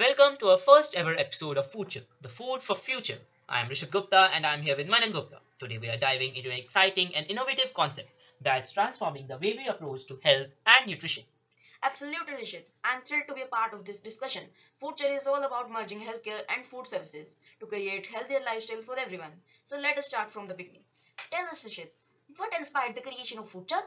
Welcome to our first ever episode of Foodture, the food for future. I am Rishit Gupta and I am here with Manan Gupta. Today we are diving into an exciting and innovative concept that's transforming the way we approach to health and nutrition. Absolutely, Rishit. I'm thrilled to be a part of this discussion. Foodture is all about merging healthcare and food services to create healthier lifestyle for everyone. So let us start from the beginning. Tell us, Rishit, what inspired the creation of Foodture?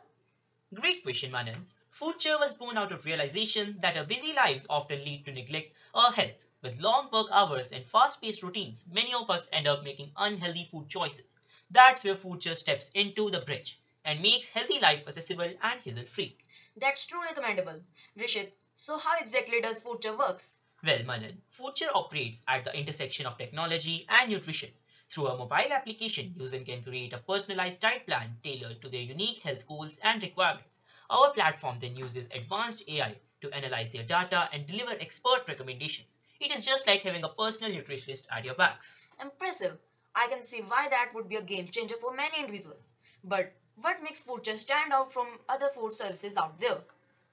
Great question, Manan. Foodture was born out of realization that our busy lives often lead to neglect our health. With long work hours and fast-paced routines, many of us end up making unhealthy food choices. That's where Foodture steps into the bridge and makes healthy life accessible and hassle-free. That's truly commendable. Rishit, so how exactly does Foodture works? Well, Manan, Foodture operates at the intersection of technology and nutrition. Through a mobile application, users can create a personalized diet plan tailored to their unique health goals and requirements. Our platform then uses advanced AI to analyze their data and deliver expert recommendations. It is just like having a personal nutritionist at your backs. Impressive. I can see why that would be a game changer for many individuals. But what makes Foodture stand out from other food services out there?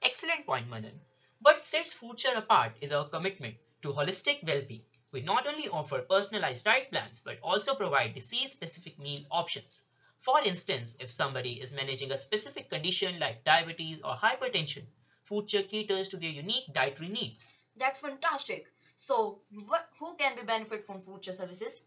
Excellent point, Manan. What sets Foodture apart is our commitment to holistic well-being. We not only offer personalized diet plans but also provide disease-specific meal options. For instance, if somebody is managing a specific condition like diabetes or hypertension, Foodture caters to their unique dietary needs. That's fantastic. So, what, who can be benefit from Foodture services?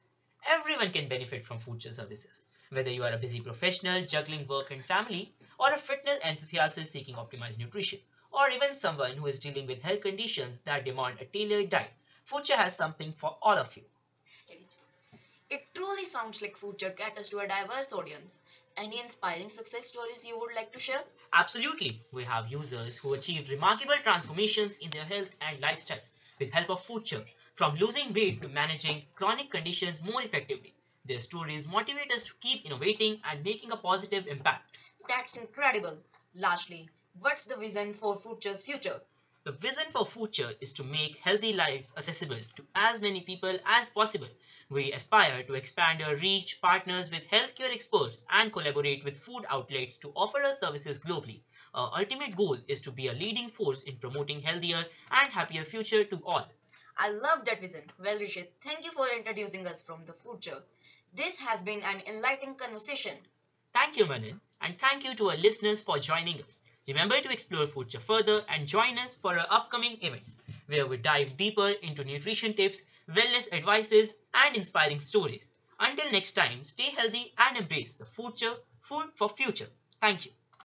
Everyone can benefit from Foodture services. Whether you are a busy professional juggling work and family, or a fitness enthusiast seeking optimized nutrition, or even someone who is dealing with health conditions that demand a tailored diet, Foodture has something for all of you. It truly sounds like Foodture caters to a diverse audience. Any inspiring success stories you would like to share? Absolutely. We have users who achieved remarkable transformations in their health and lifestyles with help of Foodture, from losing weight to managing chronic conditions more effectively. Their stories motivate us to keep innovating and making a positive impact. That's incredible. Lastly, what's the vision for Foodture's future? The vision for Foodture is to make healthy life accessible to as many people as possible. We aspire to expand our reach, partners with healthcare experts, and collaborate with food outlets to offer our services globally. Our ultimate goal is to be a leading force in promoting healthier and happier future to all. I love that vision. Well, Rishit, thank you for introducing us from the future. This has been an enlightening conversation. Thank you, Manan, and thank you to our listeners for joining us. Remember to explore Foodture further and join us for our upcoming events where we dive deeper into nutrition tips, wellness advices, and inspiring stories. Until next time, stay healthy and embrace the future, food for future. Thank you.